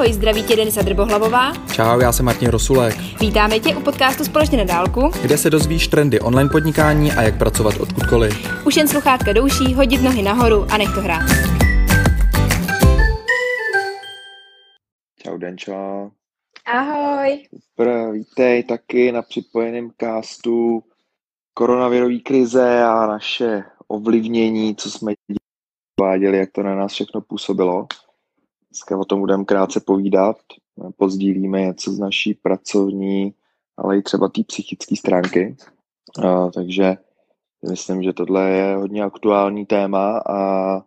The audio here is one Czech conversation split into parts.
Ahoj, zdraví tě Denisa Drbohlavová. Čau, já jsem Martin Rosulek. Vítáme tě u podcastu Společně na dálku, kde se dozvíš trendy online podnikání a jak pracovat odkudkoliv. Už jen sluchátka douší, hodit nohy nahoru a nech to hrát. Čau Denčo. Ahoj. Super, vítej taky na připojeném castu koronavirové krize a naše ovlivnění, co jsme váděli, jak to na nás všechno působilo. Dneska o tom budeme krátce povídat, pozdílíme něco z naší pracovní, ale i třeba té psychické stránky. A, takže myslím, že tohle je hodně aktuální téma a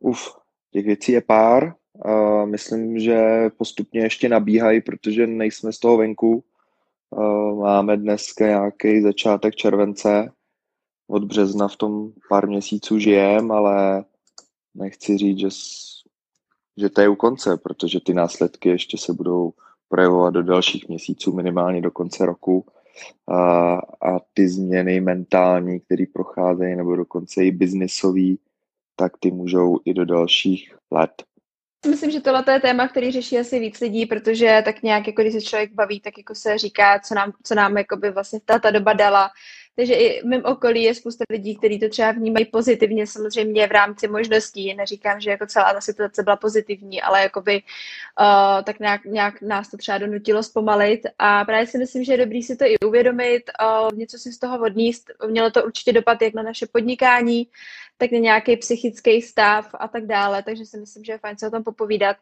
uf, těch věcí je pár. A myslím, že postupně ještě nabíhají, protože nejsme z toho venku. A máme dneska nějaký začátek července, od března v tom pár měsíců žijem, ale nechci říct, že že to je u konce, protože ty následky ještě se budou projevovat do dalších měsíců, minimálně do konce roku. A, a ty změny mentální, které procházejí, nebo dokonce i biznisový, tak ty můžou i do dalších let. Myslím, že tohle je téma, který řeší asi víc lidí, protože tak nějak, jako když se člověk baví, tak jako se říká, co nám, co nám by vlastně ta, ta doba dala, takže i v mém okolí je spousta lidí, kteří to třeba vnímají pozitivně, samozřejmě v rámci možností. Neříkám, že jako celá ta situace byla pozitivní, ale jakoby uh, tak nějak, nějak nás to třeba donutilo zpomalit. A právě si myslím, že je dobrý si to i uvědomit, uh, něco si z toho odníst. Mělo to určitě dopad jak na naše podnikání, tak na nějaký psychický stav a tak dále, takže si myslím, že je fajn se o tom popovídat.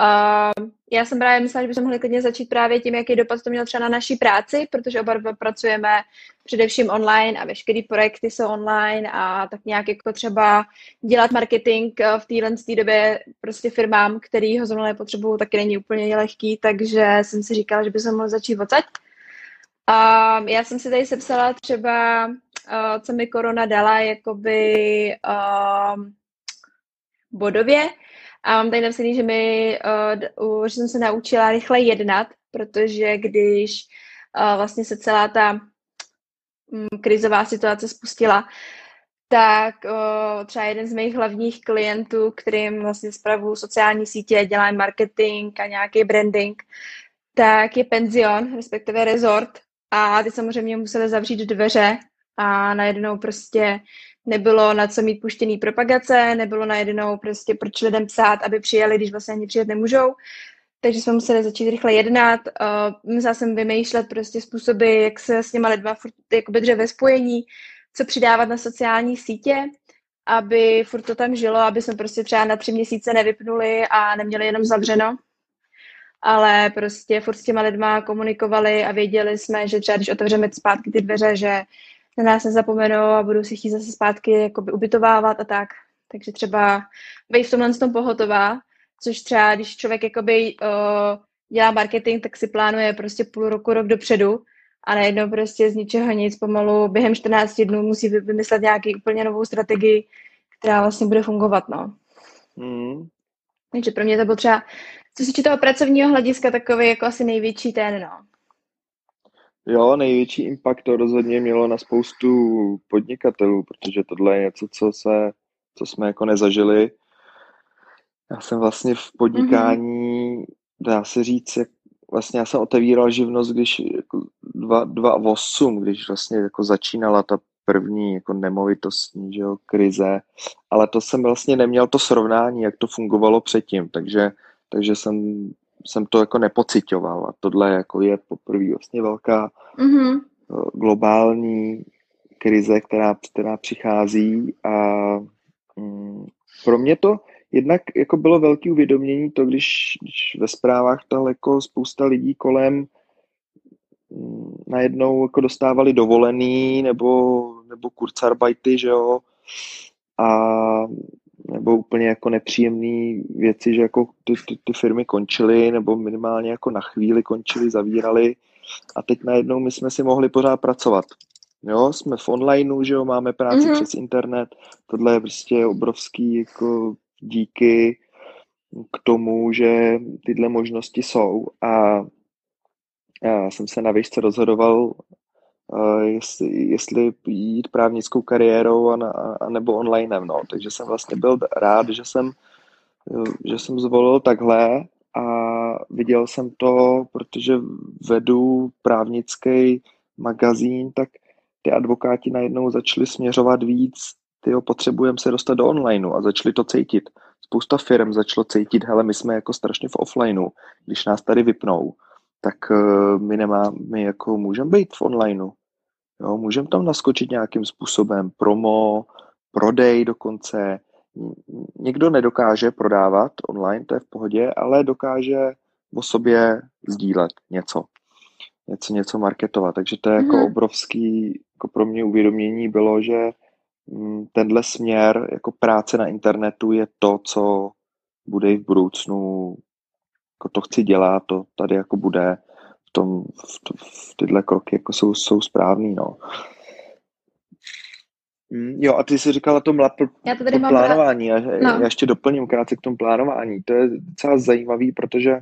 Uh, já jsem právě myslela, že bychom mohli klidně začít právě tím, jaký dopad to mělo třeba na naší práci, protože oba dva pracujeme především online a veškeré projekty jsou online a tak nějak jako třeba dělat marketing eh, v téhle době prostě firmám, který ho zrovna nepotřebují, taky není úplně lehký, takže jsem si říkala, že bychom mohli začít odsaď. Um, já jsem si tady sepsala třeba, uh, co mi korona dala, jakoby um, bodově. A mám tady napsaný, že, mi, uh, že jsem se naučila rychle jednat, protože když uh, vlastně se celá ta um, krizová situace spustila, tak uh, třeba jeden z mých hlavních klientů, kterým vlastně zpravu sociální sítě, dělám marketing a nějaký branding, tak je penzion, respektive resort, a ty samozřejmě museli zavřít dveře a najednou prostě nebylo na co mít puštěný propagace, nebylo najednou prostě proč lidem psát, aby přijeli, když vlastně ani přijet nemůžou. Takže jsme museli začít rychle jednat. Uh, musela jsem vymýšlet prostě způsoby, jak se s těma lidma furt jakoby dře ve spojení, co přidávat na sociální sítě, aby furt to tam žilo, aby jsme prostě třeba na tři měsíce nevypnuli a neměli jenom zavřeno ale prostě furt s těma lidma komunikovali a věděli jsme, že třeba když otevřeme zpátky ty dveře, že na nás nezapomenou a budou si chtít zase zpátky jakoby ubytovávat a tak. Takže třeba být v tomhle tom pohotová, což třeba, když člověk jakoby uh, dělá marketing, tak si plánuje prostě půl roku, rok dopředu a najednou prostě z ničeho nic pomalu během 14 dnů musí vymyslet nějaký úplně novou strategii, která vlastně bude fungovat, no. Mm. Takže pro mě to bylo třeba co se toho pracovního hlediska, takový jako asi největší ten, no. Jo, největší impact to rozhodně mělo na spoustu podnikatelů, protože tohle je něco, co, se, co jsme jako nezažili. Já jsem vlastně v podnikání, mm-hmm. dá se říct, jak vlastně já jsem otevíral živnost, když jako 2008, když vlastně jako začínala ta první jako nemovitostní že jo, krize, ale to jsem vlastně neměl to srovnání, jak to fungovalo předtím, takže takže jsem, jsem to jako nepocitoval a tohle jako je poprvé vlastně velká mm-hmm. globální krize, která, která přichází a mm, pro mě to jednak jako bylo velké uvědomění to, když, když ve zprávách to jako spousta lidí kolem mm, najednou jako dostávali dovolený nebo, nebo kurzarbajty, že jo, a nebo úplně jako nepříjemné věci, že jako ty, ty, ty firmy končily, nebo minimálně jako na chvíli končily, zavíraly a teď najednou my jsme si mohli pořád pracovat. Jo, jsme v onlineu, že jo, máme práci mm-hmm. přes internet, tohle je prostě obrovský jako díky k tomu, že tyhle možnosti jsou a já jsem se na výšce rozhodoval, jestli, jestli jít právnickou kariérou a, na, a nebo online. No. Takže jsem vlastně byl rád, že jsem, že jsem zvolil takhle a viděl jsem to, protože vedu právnický magazín, tak ty advokáti najednou začali směřovat víc, tyjo, potřebujeme se dostat do onlineu a začali to cítit. Spousta firm začalo cítit, hele, my jsme jako strašně v offlineu, když nás tady vypnou, tak uh, my nemá, my jako můžeme být v onlineu. Jo, můžeme tam naskočit nějakým způsobem, promo, prodej dokonce. Někdo nedokáže prodávat online, to je v pohodě, ale dokáže o sobě sdílet něco. Něco, něco marketovat. Takže to je mm-hmm. jako mhm. obrovský, jako pro mě uvědomění bylo, že mm, tenhle směr jako práce na internetu je to, co bude i v budoucnu, jako to chci dělat, to tady jako bude tom, v, to, v tyhle kroky jako jsou, jsou správný, no. Mm, jo, a ty jsi říkala to, mla, já to, tady to plánování, já, no. já ještě doplním krátce k tomu plánování. To je docela zajímavý, protože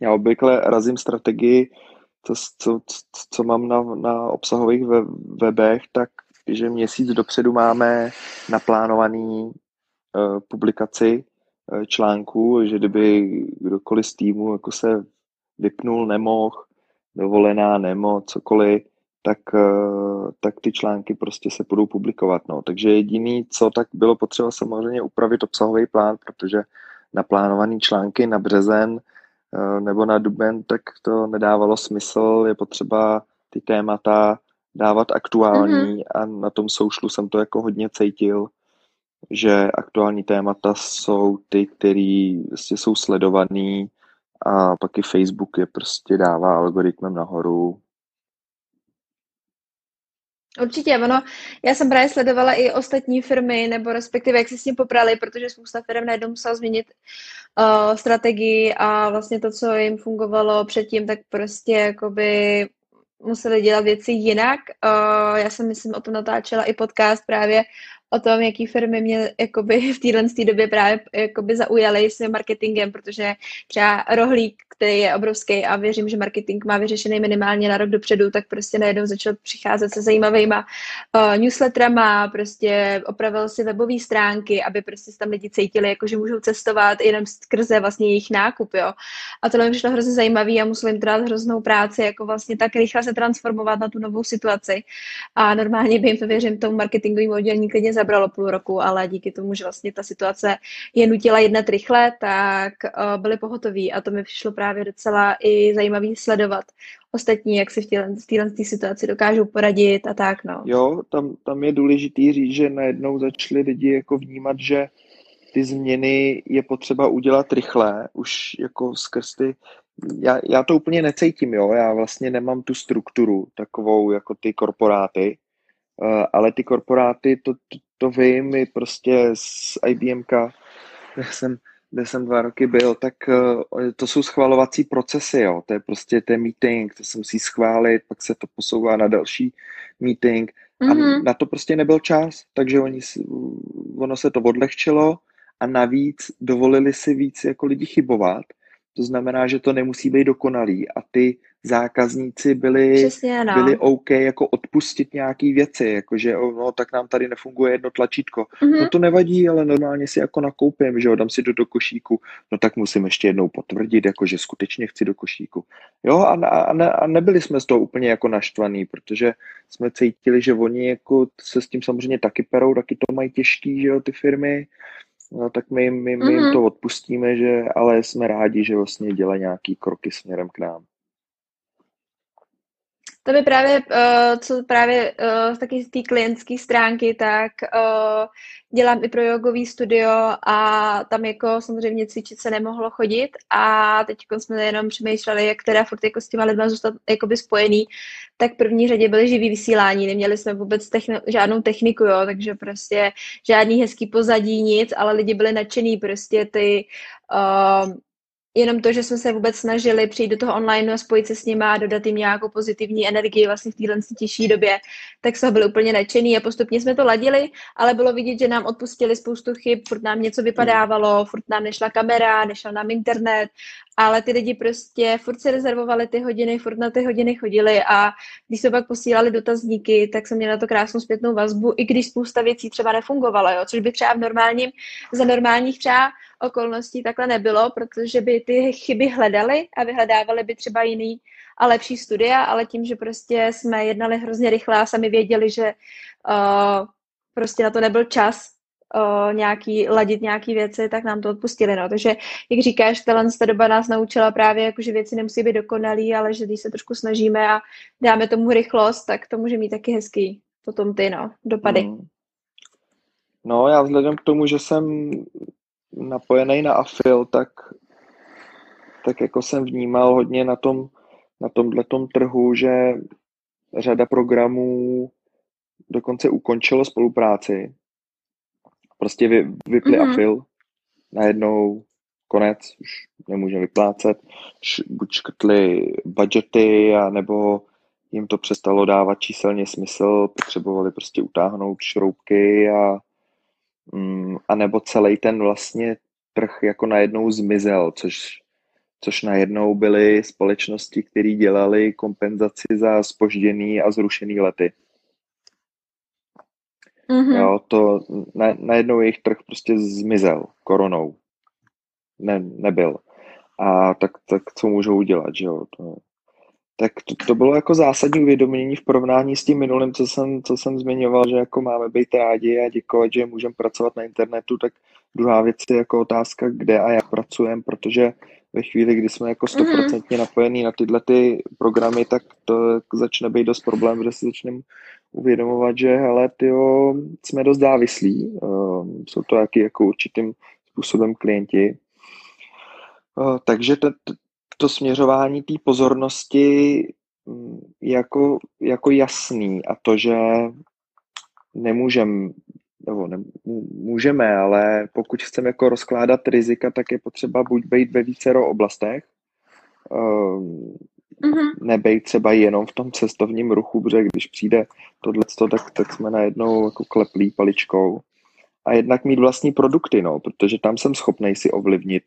já obvykle razím strategii, co, co, co mám na, na obsahových we, webech, tak že měsíc dopředu máme naplánovaný uh, publikaci uh, článku, že kdyby kdokoliv z týmu jako se vypnul, nemohl, dovolená, nemo, cokoliv, tak, uh, tak ty články prostě se budou publikovat. No. Takže jediný, co tak bylo potřeba samozřejmě upravit obsahový plán, protože naplánovaný články na březen nebo na duben, tak to nedávalo smysl, je potřeba ty témata dávat aktuální mm-hmm. a na tom soušlu jsem to jako hodně cítil, že aktuální témata jsou ty, které prostě jsou sledovaný a pak i Facebook je prostě dává algoritmem nahoru. Určitě, ono, já jsem právě sledovala i ostatní firmy, nebo respektive jak se s tím poprali, protože spousta firm najednou musela změnit uh, strategii a vlastně to, co jim fungovalo předtím, tak prostě jakoby museli dělat věci jinak. Uh, já jsem, myslím, o tom natáčela i podcast právě o tom, jaký firmy mě jakoby v téhle době právě jakoby zaujaly svým marketingem, protože třeba Rohlík, který je obrovský a věřím, že marketing má vyřešený minimálně na rok dopředu, tak prostě najednou začal přicházet se zajímavýma uh, newsletterama, prostě opravil si webové stránky, aby prostě tam lidi cítili, jako že můžou cestovat jenom skrze vlastně jejich nákup, jo. A tohle mi přišlo hrozně zajímavý a musel jim dát hroznou práci, jako vlastně tak rychle se transformovat na tu novou situaci. A normálně by jim to věřím tomu marketingovému oddělení klidně zabralo půl roku, ale díky tomu, že vlastně ta situace je nutila jednat rychle, tak uh, byli pohotoví a to mi přišlo právě docela i zajímavý sledovat ostatní, jak si v této situaci dokážou poradit a tak, no. Jo, tam, tam je důležitý říct, že najednou začali lidi jako vnímat, že ty změny je potřeba udělat rychle, už jako skrz ty já, já to úplně necítím, jo, já vlastně nemám tu strukturu takovou jako ty korporáty, uh, ale ty korporáty, to, to, to vím, my prostě z IBMka, já jsem kde jsem dva roky byl, tak uh, to jsou schvalovací procesy, jo. To je prostě ten meeting, to se musí schválit, pak se to posouvá na další meeting a mm-hmm. na to prostě nebyl čas, takže oni, ono se to odlehčilo a navíc dovolili si víc jako lidi chybovat, to znamená, že to nemusí být dokonalý a ty zákazníci byli, Přesně, no. byli OK jako odpustit nějaký věci, jakože no, tak nám tady nefunguje jedno tlačítko. Mm-hmm. No to nevadí, ale normálně si jako nakoupím, že jo, dám si do, do košíku, no tak musím ještě jednou potvrdit, jako že skutečně chci do košíku. Jo, a, a, ne, a nebyli jsme z toho úplně jako naštvaný, protože jsme cítili, že oni jako se s tím samozřejmě taky perou, taky to mají těžký, že jo, ty firmy, no tak my, my, my mm-hmm. jim mhm. to odpustíme, že, ale jsme rádi, že vlastně dělají nějaký kroky směrem k nám. To by právě, uh, co právě uh, taky z té klientské stránky, tak uh, dělám i pro jogový studio a tam jako samozřejmě cvičit se nemohlo chodit a teď jsme jenom přemýšleli, jak teda furt jako s těma lidma zůstat jakoby spojený, tak první řadě byly živý vysílání, neměli jsme vůbec techni- žádnou techniku, jo, takže prostě žádný hezký pozadí, nic, ale lidi byli nadšený, prostě ty uh, jenom to, že jsme se vůbec snažili přijít do toho online a spojit se s nimi a dodat jim nějakou pozitivní energii vlastně v téhle těžší době, tak jsme byli úplně nadšený a postupně jsme to ladili, ale bylo vidět, že nám odpustili spoustu chyb, furt nám něco vypadávalo, furt nám nešla kamera, nešel nám internet, ale ty lidi prostě furt se rezervovali ty hodiny, furt na ty hodiny chodili a když se pak posílali dotazníky, tak jsem měla na to krásnou zpětnou vazbu, i když spousta věcí třeba nefungovala, jo, což by třeba v normálním, za normálních třeba okolností takhle nebylo, protože by ty chyby hledali a vyhledávali by třeba jiný a lepší studia, ale tím, že prostě jsme jednali hrozně rychle a sami věděli, že uh, prostě na to nebyl čas uh, nějaký, ladit nějaký věci, tak nám to odpustili. No. Takže, jak říkáš, ta doba nás naučila právě, jako, že věci nemusí být dokonalý, ale že když se trošku snažíme a dáme tomu rychlost, tak to může mít taky hezký potom ty no, dopady. Hmm. No, já vzhledem k tomu, že jsem napojený na Afil, tak, tak jako jsem vnímal hodně na tom, na tomhletom trhu, že řada programů dokonce ukončilo spolupráci. Prostě vy, vypli mm-hmm. Afil, najednou konec, už nemůže vyplácet, buď škrtli budgety, a nebo jim to přestalo dávat číselně smysl, potřebovali prostě utáhnout šroubky a, a nebo celý ten vlastně trh jako najednou zmizel, což, což najednou byly společnosti, které dělaly kompenzaci za spožděný a zrušený lety. Mm-hmm. Jo, to na, najednou jejich trh prostě zmizel koronou. Ne, nebyl. A tak, tak co můžou udělat, že jo? To, tak to, to bylo jako zásadní uvědomění v porovnání s tím minulým, co jsem, co jsem zmiňoval, že jako máme být rádi a děkovat, že můžeme pracovat na internetu, tak druhá věc je jako otázka, kde a jak pracujeme, protože ve chvíli, kdy jsme jako mhm. stoprocentně napojení na tyhle ty programy, tak to začne být dost problém, protože si začneme uvědomovat, že hele, tyjo, jsme dost závislí, uh, jsou to jaký jako určitým způsobem klienti, uh, takže to, to směřování té pozornosti mm, jako, jako jasný a to, že nemůžeme, nebo ne, můžeme, ale pokud chceme jako rozkládat rizika, tak je potřeba buď být ve vícero oblastech, mm-hmm. nebejt třeba jenom v tom cestovním ruchu, protože když přijde tohle, tak, tak jsme najednou jako kleplí paličkou. A jednak mít vlastní produkty, no, protože tam jsem schopný si ovlivnit,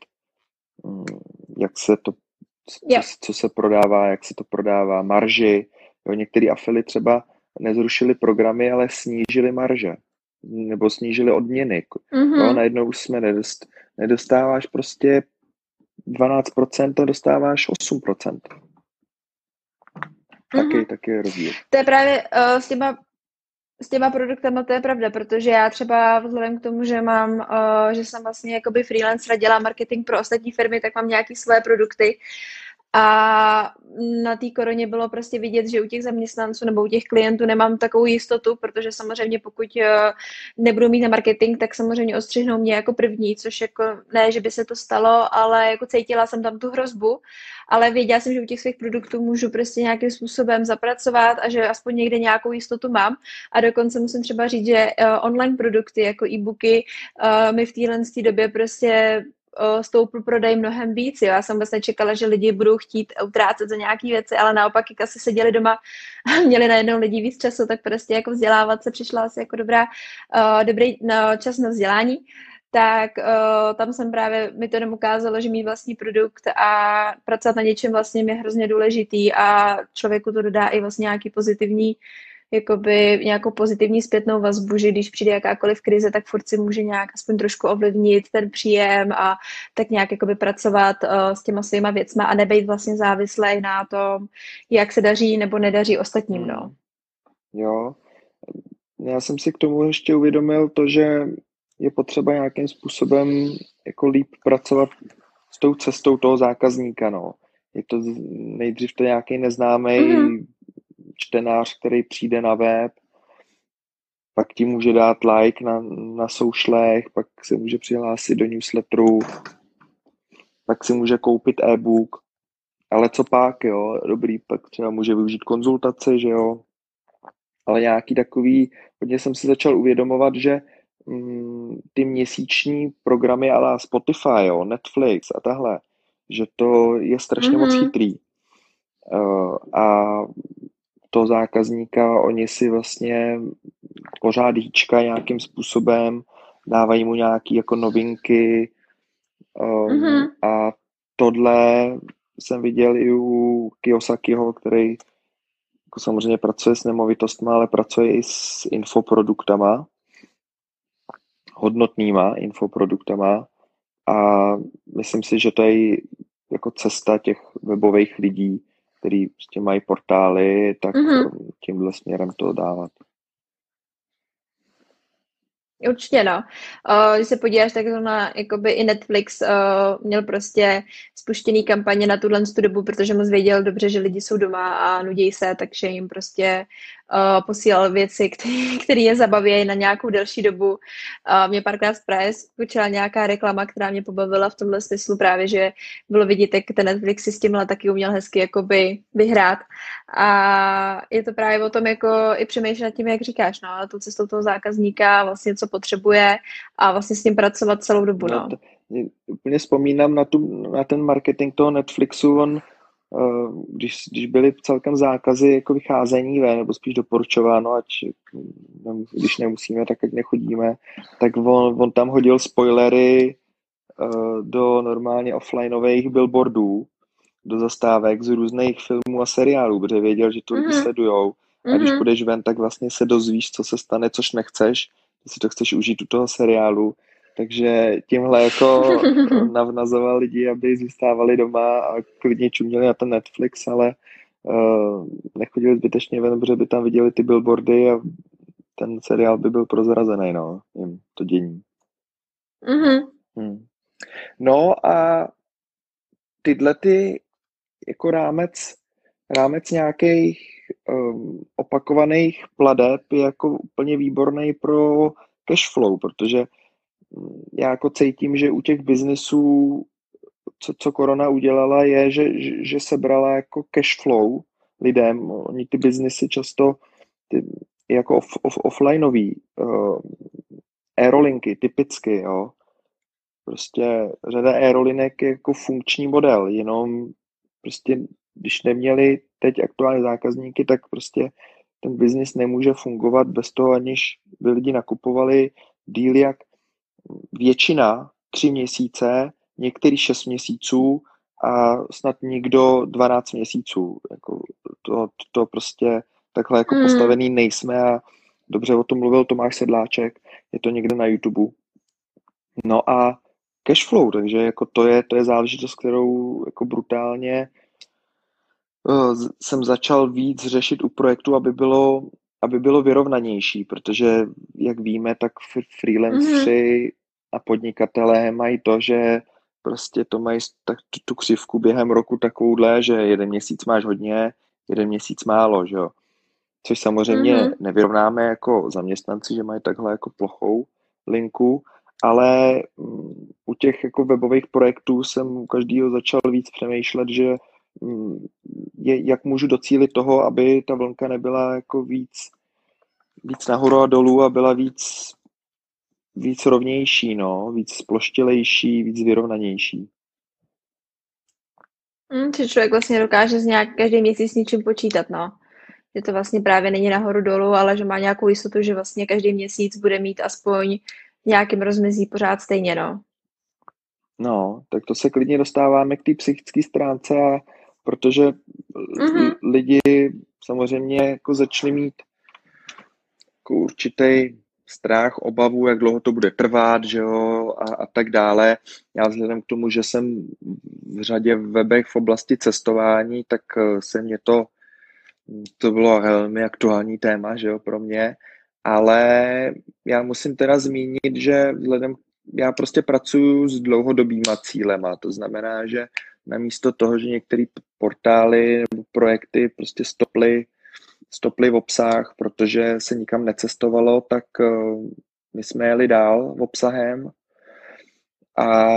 mm, jak se to co, co se prodává, jak se to prodává, marži. Jo, některé afily třeba nezrušili programy, ale snížili marže nebo snížili odměny. Mm-hmm. Jo, najednou už jsme nedost, nedostáváš prostě 12% a dostáváš 8%. Taky, mm-hmm. taky je rozdíl. To je právě uh, s těma s těma produktama to je pravda, protože já třeba vzhledem k tomu, že mám, uh, že jsem vlastně jakoby freelancer, dělám marketing pro ostatní firmy, tak mám nějaké své produkty a na té koroně bylo prostě vidět, že u těch zaměstnanců nebo u těch klientů nemám takovou jistotu, protože samozřejmě pokud eh, nebudu mít na marketing, tak samozřejmě ostřihnou mě jako první, což jako ne, že by se to stalo, ale jako cítila jsem tam tu hrozbu, ale věděla jsem, že u těch svých produktů můžu prostě nějakým způsobem zapracovat a že aspoň někde nějakou jistotu mám. A dokonce musím třeba říct, že eh, online produkty jako e-booky eh, mi v téhle době prostě stoupl prodej mnohem víc. Jo. Já jsem vlastně čekala, že lidi budou chtít utrácet za nějaké věci, ale naopak, jak asi seděli doma a měli najednou lidi víc času, tak prostě jako vzdělávat se přišla asi jako dobrá, uh, dobrý no, čas na vzdělání tak uh, tam jsem právě, mi to ukázalo, že mít vlastní produkt a pracovat na něčem vlastně je hrozně důležitý a člověku to dodá i vlastně nějaký pozitivní jakoby nějakou pozitivní zpětnou vazbu, že když přijde jakákoliv krize, tak furt si může nějak aspoň trošku ovlivnit ten příjem a tak nějak jakoby pracovat uh, s těma svýma věcma a nebejt vlastně závislý na tom, jak se daří nebo nedaří ostatním, no. Jo, já jsem si k tomu ještě uvědomil to, že je potřeba nějakým způsobem jako líp pracovat s tou cestou toho zákazníka, no. Je to nejdřív to nějaký neznámý mm-hmm čtenář, který přijde na web, pak ti může dát like na, na soušlech, pak se může přihlásit do newsletteru, pak si může koupit e-book, ale co pak, jo, dobrý, pak třeba může využít konzultace, že jo, ale nějaký takový, hodně jsem si začal uvědomovat, že mm, ty měsíční programy ale Spotify, jo, Netflix a tahle, že to je strašně mm-hmm. moc mhm. chytrý. Uh, a toho zákazníka, oni si vlastně pořád hýčka nějakým způsobem, dávají mu nějaké jako novinky um, mm-hmm. a tohle jsem viděl i u Kiyosakiho, který jako samozřejmě pracuje s nemovitostmi, ale pracuje i s infoproduktama, hodnotnýma infoproduktama, a myslím si, že to je jako cesta těch webových lidí, který prostě mají portály, tak mm-hmm. tímhle směrem to dávat. Určitě no. Uh, když se podíváš, tak na jakoby i Netflix uh, měl prostě spuštěný kampaně na tuhle dobu, protože moc věděl dobře, že lidi jsou doma a nudí se, takže jim prostě uh, posílal věci, které je zabaví na nějakou delší dobu. Uh, mě párkrát v Praze skočila nějaká reklama, která mě pobavila v tomhle smyslu právě, že bylo vidět, jak ten Netflix si s tímhle taky uměl hezky jakoby vyhrát. A je to právě o tom jako i přemýšlet nad tím, jak říkáš, no, tu cestou toho zákazníka, vlastně co potřebuje a vlastně s ním pracovat celou dobu, no. no úplně vzpomínám na, tu, na ten marketing toho Netflixu, on když, když byly celkem zákazy jako vycházení ven, nebo spíš doporučováno, ať když nemusíme, tak ať nechodíme, tak on, on tam hodil spoilery uh, do normálně offlineových billboardů, do zastávek z různých filmů a seriálů, protože věděl, že to lidi mm-hmm. sledujou. A když mhm. půjdeš ven, tak vlastně se dozvíš, co se stane, což nechceš, si to chceš užít u toho seriálu, takže tímhle jako navnazoval lidi, aby zůstávali doma a klidně čuměli na ten Netflix, ale uh, nechodili zbytečně ven, protože by tam viděli ty billboardy a ten seriál by byl prozrazený, no, jim to dění. Mm-hmm. Hmm. No a tyhle ty jako rámec, rámec nějakých um, opakovaných pladeb je jako úplně výborný pro cash flow, protože já jako cítím, že u těch biznisů, co, co korona udělala, je, že, že, že sebrala jako cash flow lidem. Oni ty biznisy často ty, jako off, off, offlineový, uh, aerolinky typicky, jo. Prostě řada aerolinek je jako funkční model, jenom prostě když neměli teď aktuální zákazníky, tak prostě ten biznis nemůže fungovat bez toho, aniž by lidi nakupovali díly jak většina tři měsíce, některý šest měsíců a snad nikdo 12 měsíců. Jako to, to prostě takhle jako mm. postavený nejsme a dobře o tom mluvil Tomáš Sedláček, je to někde na YouTube. No a cashflow, takže jako to je, to je záležitost, kterou jako brutálně uh, jsem začal víc řešit u projektu, aby bylo, aby bylo vyrovnanější, protože jak víme, tak freelancři a podnikatelé mají to, že prostě to mají tak, tu, tu křivku během roku takovouhle, že jeden měsíc máš hodně, jeden měsíc málo, že jo. Což samozřejmě mm-hmm. nevyrovnáme jako zaměstnanci, že mají takhle jako plochou linku, ale um, u těch jako webových projektů jsem u každého začal víc přemýšlet, že um, je, jak můžu docílit toho, aby ta vlnka nebyla jako víc, víc nahoru a dolů a byla víc víc rovnější, no, víc sploštilejší, víc vyrovnanější. Hmm, že člověk vlastně dokáže z nějak každý měsíc s něčím počítat, no. Že to vlastně právě není nahoru dolů, ale že má nějakou jistotu, že vlastně každý měsíc bude mít aspoň nějakým rozmezí pořád stejně, no. No, tak to se klidně dostáváme k té psychické stránce, a protože mm-hmm. lidi samozřejmě jako začali mít jako určitý strach, obavu, jak dlouho to bude trvat, že jo, a, a tak dále. Já vzhledem k tomu, že jsem v řadě webech v oblasti cestování, tak eh, se mě to, to bylo velmi aktuální téma, že jo, pro mě, ale já musím teda zmínit, že vzhledem, já prostě pracuji s dlouhodobýma cílema, to znamená, že namísto toho, že některé portály nebo projekty prostě stoply stopli v obsah, protože se nikam necestovalo, tak eh, my jsme jeli dál v obsahem a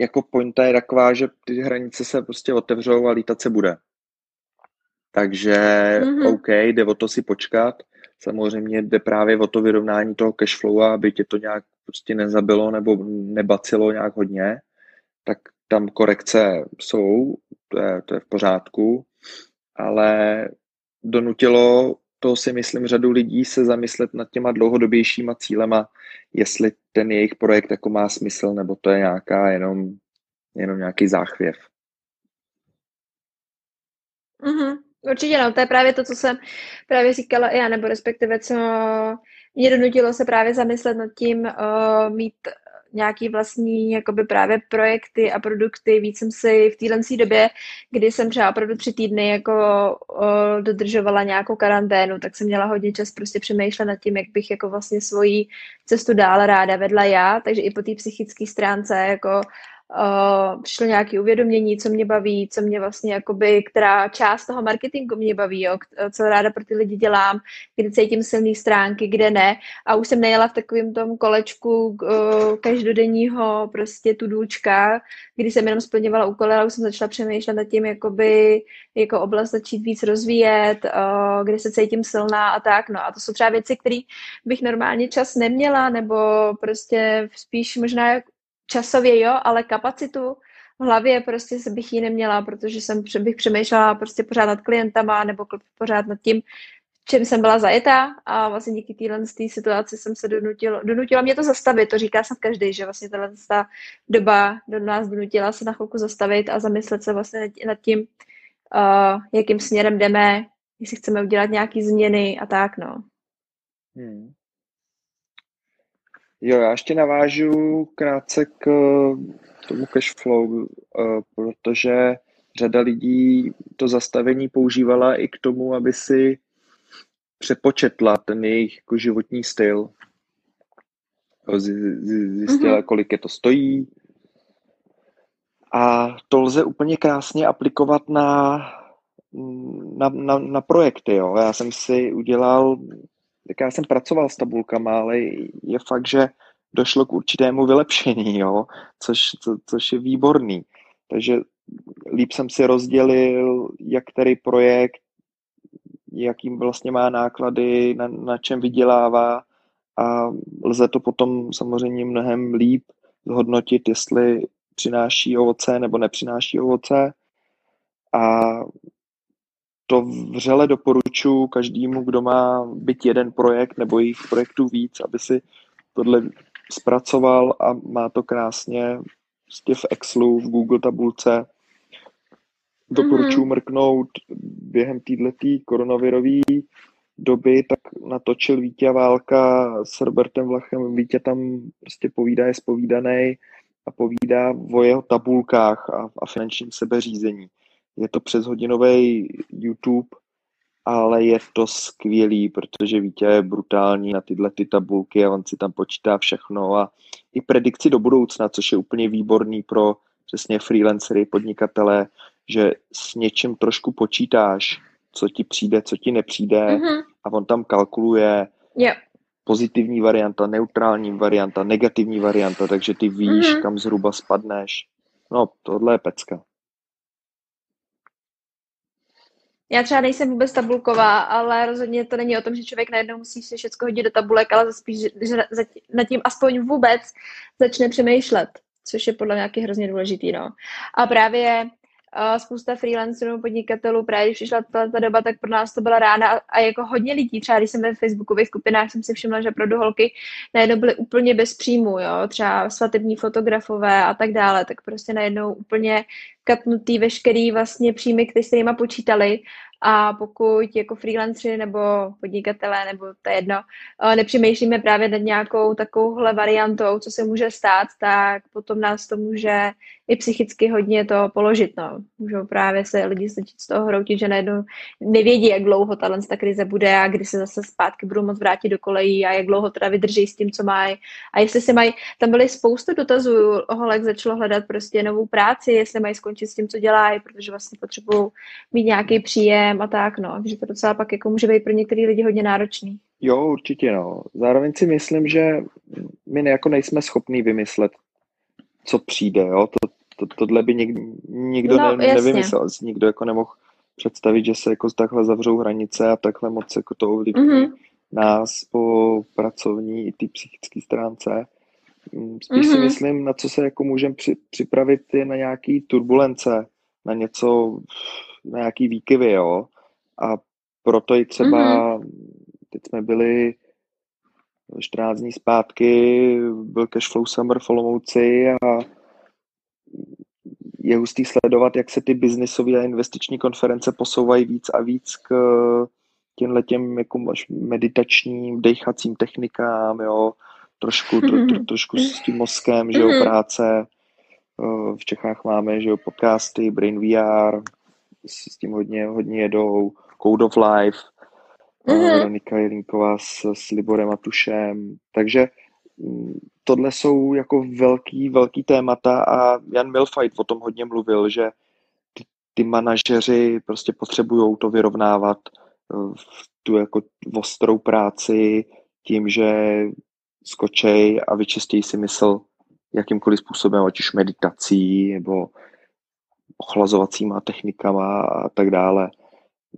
jako pointa je taková, že ty hranice se prostě otevřou a lítat se bude. Takže mm-hmm. OK, jde o to si počkat. Samozřejmě jde právě o to vyrovnání toho cashflow, aby tě to nějak prostě nezabilo nebo nebacilo nějak hodně. Tak tam korekce jsou, to je, to je v pořádku ale donutilo to si myslím řadu lidí se zamyslet nad těma dlouhodobějšíma cílema, jestli ten jejich projekt jako má smysl, nebo to je nějaká jenom, jenom nějaký záchvěv. Mm-hmm. Určitě no, to je právě to, co jsem právě říkala i já, nebo respektive co mě donutilo se právě zamyslet nad tím, uh, mít nějaký vlastní jakoby právě projekty a produkty. Víc jsem si v téhle době, kdy jsem třeba opravdu tři týdny jako dodržovala nějakou karanténu, tak jsem měla hodně čas prostě přemýšlet nad tím, jak bych jako vlastně svoji cestu dál ráda vedla já, takže i po té psychické stránce jako uh, přišlo nějaké uvědomění, co mě baví, co mě vlastně, jakoby, která část toho marketingu mě baví, jo, co ráda pro ty lidi dělám, kde cítím silné stránky, kde ne. A už jsem nejela v takovém tom kolečku uh, každodenního prostě tudůčka, kdy jsem jenom splňovala úkoly, ale už jsem začala přemýšlet nad tím, jakoby, jako oblast začít víc rozvíjet, uh, kde se cítím silná a tak. No a to jsou třeba věci, které bych normálně čas neměla, nebo prostě spíš možná časově jo, ale kapacitu v hlavě prostě bych ji neměla, protože jsem bych přemýšlela prostě pořád nad klientama nebo pořád nad tím, čem jsem byla zajetá a vlastně díky téhle situaci jsem se donutila, donutila mě to zastavit, to říká snad každý, že vlastně tahle ta doba do nás donutila se na chvilku zastavit a zamyslet se vlastně nad tím, uh, jakým směrem jdeme, jestli chceme udělat nějaké změny a tak, no. Hmm. Jo, já ještě navážu krátce k tomu cashflow, eh, protože řada lidí to zastavení používala i k tomu, aby si přepočetla ten jejich jako životní styl. Zjistila, mm-hmm. kolik je to stojí. A to lze úplně krásně aplikovat na, na, na, na projekty. Jo. Já jsem si udělal tak já jsem pracoval s tabulkama, ale je fakt, že došlo k určitému vylepšení, jo, což, co, což je výborný. Takže líp jsem si rozdělil, jak který projekt, jakým vlastně má náklady, na, na čem vydělává a lze to potom samozřejmě mnohem líp zhodnotit, jestli přináší ovoce nebo nepřináší ovoce a to vřele doporučuji každému, kdo má být jeden projekt nebo jejich projektů víc, aby si tohle zpracoval a má to krásně prostě v Excelu, v Google tabulce. Doporučuji mm-hmm. mrknout během této koronavirové doby, tak natočil Vítě Válka s Robertem Vlachem. Vítě tam prostě povídá, je spovídaný a povídá o jeho tabulkách a, a finančním sebeřízení. Je to přes hodinový YouTube, ale je to skvělý, protože Vítě je brutální na tyhle ty tabulky a on si tam počítá všechno a i predikci do budoucna, což je úplně výborný pro přesně freelancery, podnikatele, že s něčím trošku počítáš, co ti přijde, co ti nepřijde mm-hmm. a on tam kalkuluje yep. pozitivní varianta, neutrální varianta, negativní varianta, takže ty víš, mm-hmm. kam zhruba spadneš. No, tohle je pecka. Já třeba nejsem vůbec tabulková, ale rozhodně to není o tom, že člověk najednou musí si všechno hodit do tabulek, ale spíš, že nad tím aspoň vůbec začne přemýšlet, což je podle mě nějaký hrozně důležitý. No. A právě spousta freelancerů, podnikatelů, právě když přišla ta, ta doba, tak pro nás to byla rána a, a jako hodně lidí, třeba když jsem ve facebookových skupinách, jsem si všimla, že pro holky najednou byly úplně bez příjmu, jo, třeba svatební fotografové a tak dále, tak prostě najednou úplně katnutý veškerý vlastně příjmy, s kterými počítali. A pokud jako freelanceri nebo podnikatelé, nebo to je jedno, eh, nepřemýšlíme právě nad nějakou takovouhle variantou, co se může stát, tak potom nás to může i psychicky hodně to položit. No. Můžou právě se lidi začít z toho hroutit, že najednou nevědí, jak dlouho ta ta krize bude a kdy se zase zpátky budou moct vrátit do kolejí a jak dlouho teda vydrží s tím, co mají. A jestli se mají, tam byly spoustu dotazů, Holek začalo hledat prostě novou práci, jestli mají skončit s tím, co dělají, protože vlastně potřebují mít nějaký příjem a tak, no. Takže to docela pak jako může být pro některé lidi hodně náročný. Jo, určitě, no. Zároveň si myslím, že my jako nejsme schopní vymyslet, co přijde, jo. To, to, tohle by nikdo, nikdo no, ne, nevymyslel, nikdo jako nemohl představit, že se jako takhle zavřou hranice a takhle moc jako to ovlivní mm-hmm. nás po pracovní i ty psychické stránce. Mm, spíš mm-hmm. si mhm. myslím, na co se jako můžeme při, připravit je na nějaký turbulence, na něco, na nějaký výkyvy, jo. A proto i třeba, mm-hmm. teď jsme byli 14 dní zpátky, byl Cashflow Summer v Olomouci a je hustý sledovat, jak se ty biznisové a investiční konference posouvají víc a víc k těmhle těm jako meditačním, dechacím technikám, jo, trošku, tro, tro, trošku s tím mozkem, že jo, mhm. práce. V Čechách máme, že jo, podcasty, Brain VR, s tím hodně, hodně jedou, Code of Life, mm-hmm. Veronika Jirinková s, s Liborem Atušem, takže mm, tohle jsou jako velký, velký témata a Jan Milfight o tom hodně mluvil, že ty, ty manažeři prostě potřebují to vyrovnávat v tu jako ostrou práci tím, že skočej a vyčistějí si mysl jakýmkoliv způsobem, ať už meditací nebo ochlazovacíma technikama a tak dále.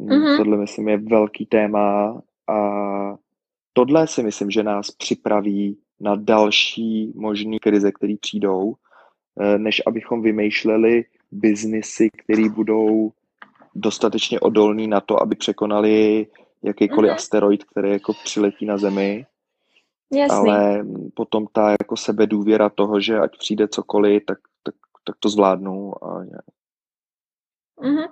Mm-hmm. Tohle myslím je velký téma a tohle si myslím, že nás připraví na další možné krize, které přijdou, eh, než abychom vymýšleli biznisy, které budou dostatečně odolný na to, aby překonali jakýkoliv mm-hmm. asteroid, který jako přiletí na Zemi. Jasný. Ale potom ta jako sebedůvěra toho, že ať přijde cokoliv, tak, tak, tak to zvládnu. A... Mm-hmm.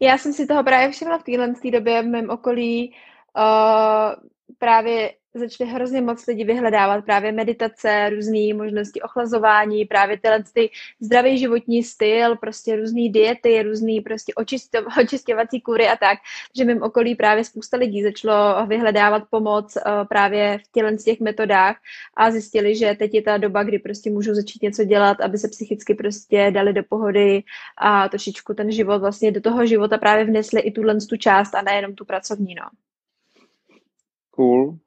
Já jsem si toho právě všimla v téhle době v mém okolí. Uh, právě začali hrozně moc lidi vyhledávat právě meditace, různé možnosti ochlazování, právě tyhle ty zdravý životní styl, prostě různé diety, různé prostě očistěvací kury a tak. že mým okolí právě spousta lidí začalo vyhledávat pomoc uh, právě v těchto těch metodách a zjistili, že teď je ta doba, kdy prostě můžou začít něco dělat, aby se psychicky prostě dali do pohody a trošičku ten život vlastně do toho života právě vnesli i tuhle tu část a nejenom tu pracovní, no. Cool.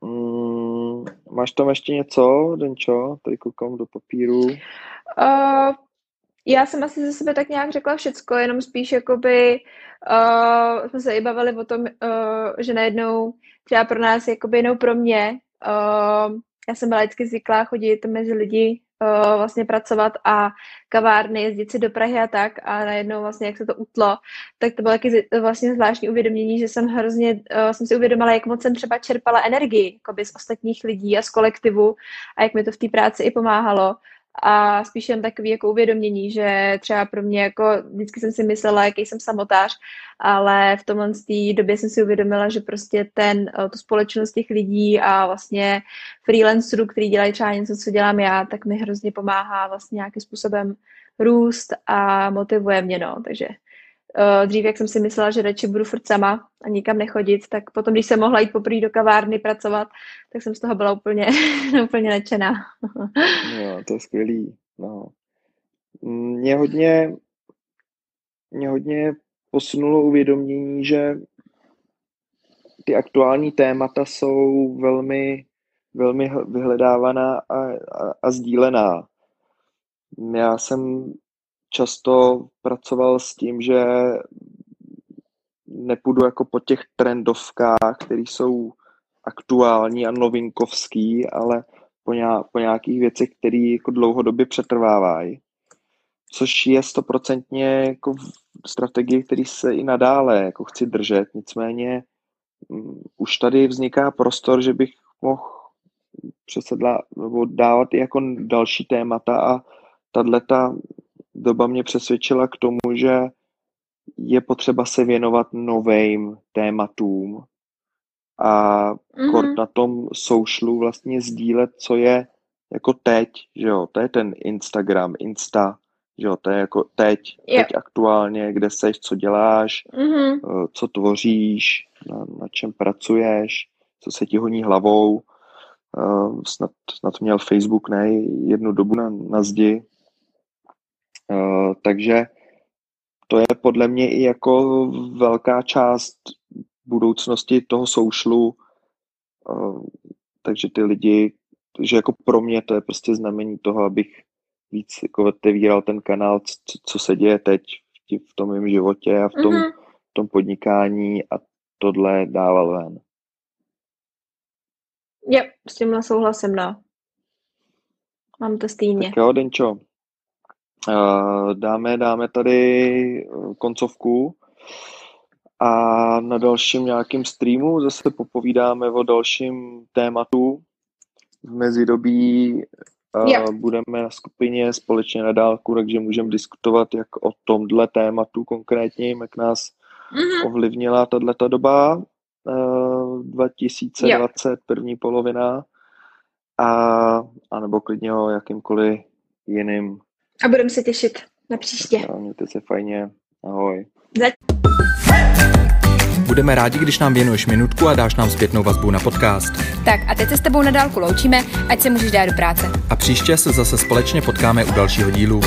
Mm, máš tam ještě něco, Denčo? Tady koukám do papíru. Uh, já jsem asi ze sebe tak nějak řekla všecko, jenom spíš jakoby uh, jsme se i bavili o tom, uh, že najednou třeba pro nás, jakoby jenom pro mě, uh, já jsem byla vždycky zvyklá chodit mezi lidi, uh, vlastně pracovat a kavárny, jezdit si do Prahy a tak a najednou vlastně, jak se to utlo, tak to bylo taky vlastně zvláštní uvědomění, že jsem hrozně, uh, jsem si uvědomila, jak moc jsem třeba čerpala energii z ostatních lidí a z kolektivu a jak mi to v té práci i pomáhalo a spíš jen takový jako uvědomění, že třeba pro mě jako vždycky jsem si myslela, jaký jsem samotář, ale v tomhle té době jsem si uvědomila, že prostě ten, eh, tu společnost těch lidí a vlastně freelancerů, který dělají třeba něco, co dělám já, tak mi hrozně pomáhá vlastně nějakým způsobem růst a motivuje mě, no, takže dřív, jak jsem si myslela, že radši budu furt sama a nikam nechodit, tak potom, když jsem mohla jít poprvé do kavárny pracovat, tak jsem z toho byla úplně, úplně nadšená. no, to je skvělý. No. Mě hodně, mě hodně posunulo uvědomění, že ty aktuální témata jsou velmi, velmi vyhledávaná a, a, a sdílená. Já jsem často pracoval s tím, že nepůjdu jako po těch trendovkách, které jsou aktuální a novinkovský, ale po, nějak, po nějakých věcech, které jako dlouhodobě přetrvávají. Což je stoprocentně jako strategie, který se i nadále jako chci držet. Nicméně um, už tady vzniká prostor, že bych mohl přesedla, nebo dávat i jako další témata a tato doba mě přesvědčila k tomu, že je potřeba se věnovat novým tématům a mm-hmm. na tom socialu vlastně sdílet, co je jako teď, že jo, to je ten Instagram, Insta, že jo, to je jako teď, yeah. teď aktuálně, kde seš, co děláš, mm-hmm. co tvoříš, na, na čem pracuješ, co se ti honí hlavou. Uh, snad, snad měl Facebook ne jednu dobu na, na zdi, takže to je podle mě i jako velká část budoucnosti toho soušlu. Uh, takže ty lidi, že jako pro mě to je prostě znamení toho, abych víc jako otevíral ten kanál, co, co se děje teď v, v tom mém životě a v tom, mm-hmm. v tom podnikání a tohle dával ven. Jo, s tímhle souhlasím, no. Mám to stejně. Tak jo, Denčo, Dáme, dáme tady eh, koncovku a na dalším nějakým streamu zase popovídáme o dalším tématu. V mezidobí yeah. budeme na skupině společně na dálku, takže můžeme diskutovat jak o tomhle tématu konkrétně, jak nás mm-hmm. ovlivnila tato doba uh, 2020, jo. první polovina a, a nebo klidně o jakýmkoliv jiným. A budeme se těšit na příště. Mějte se fajně. Ahoj. Za- Budeme rádi, když nám věnuješ minutku a dáš nám zpětnou vazbu na podcast. Tak a teď se s tebou na dálku loučíme, ať se můžeš dát do práce. A příště se zase společně potkáme u dalšího dílu.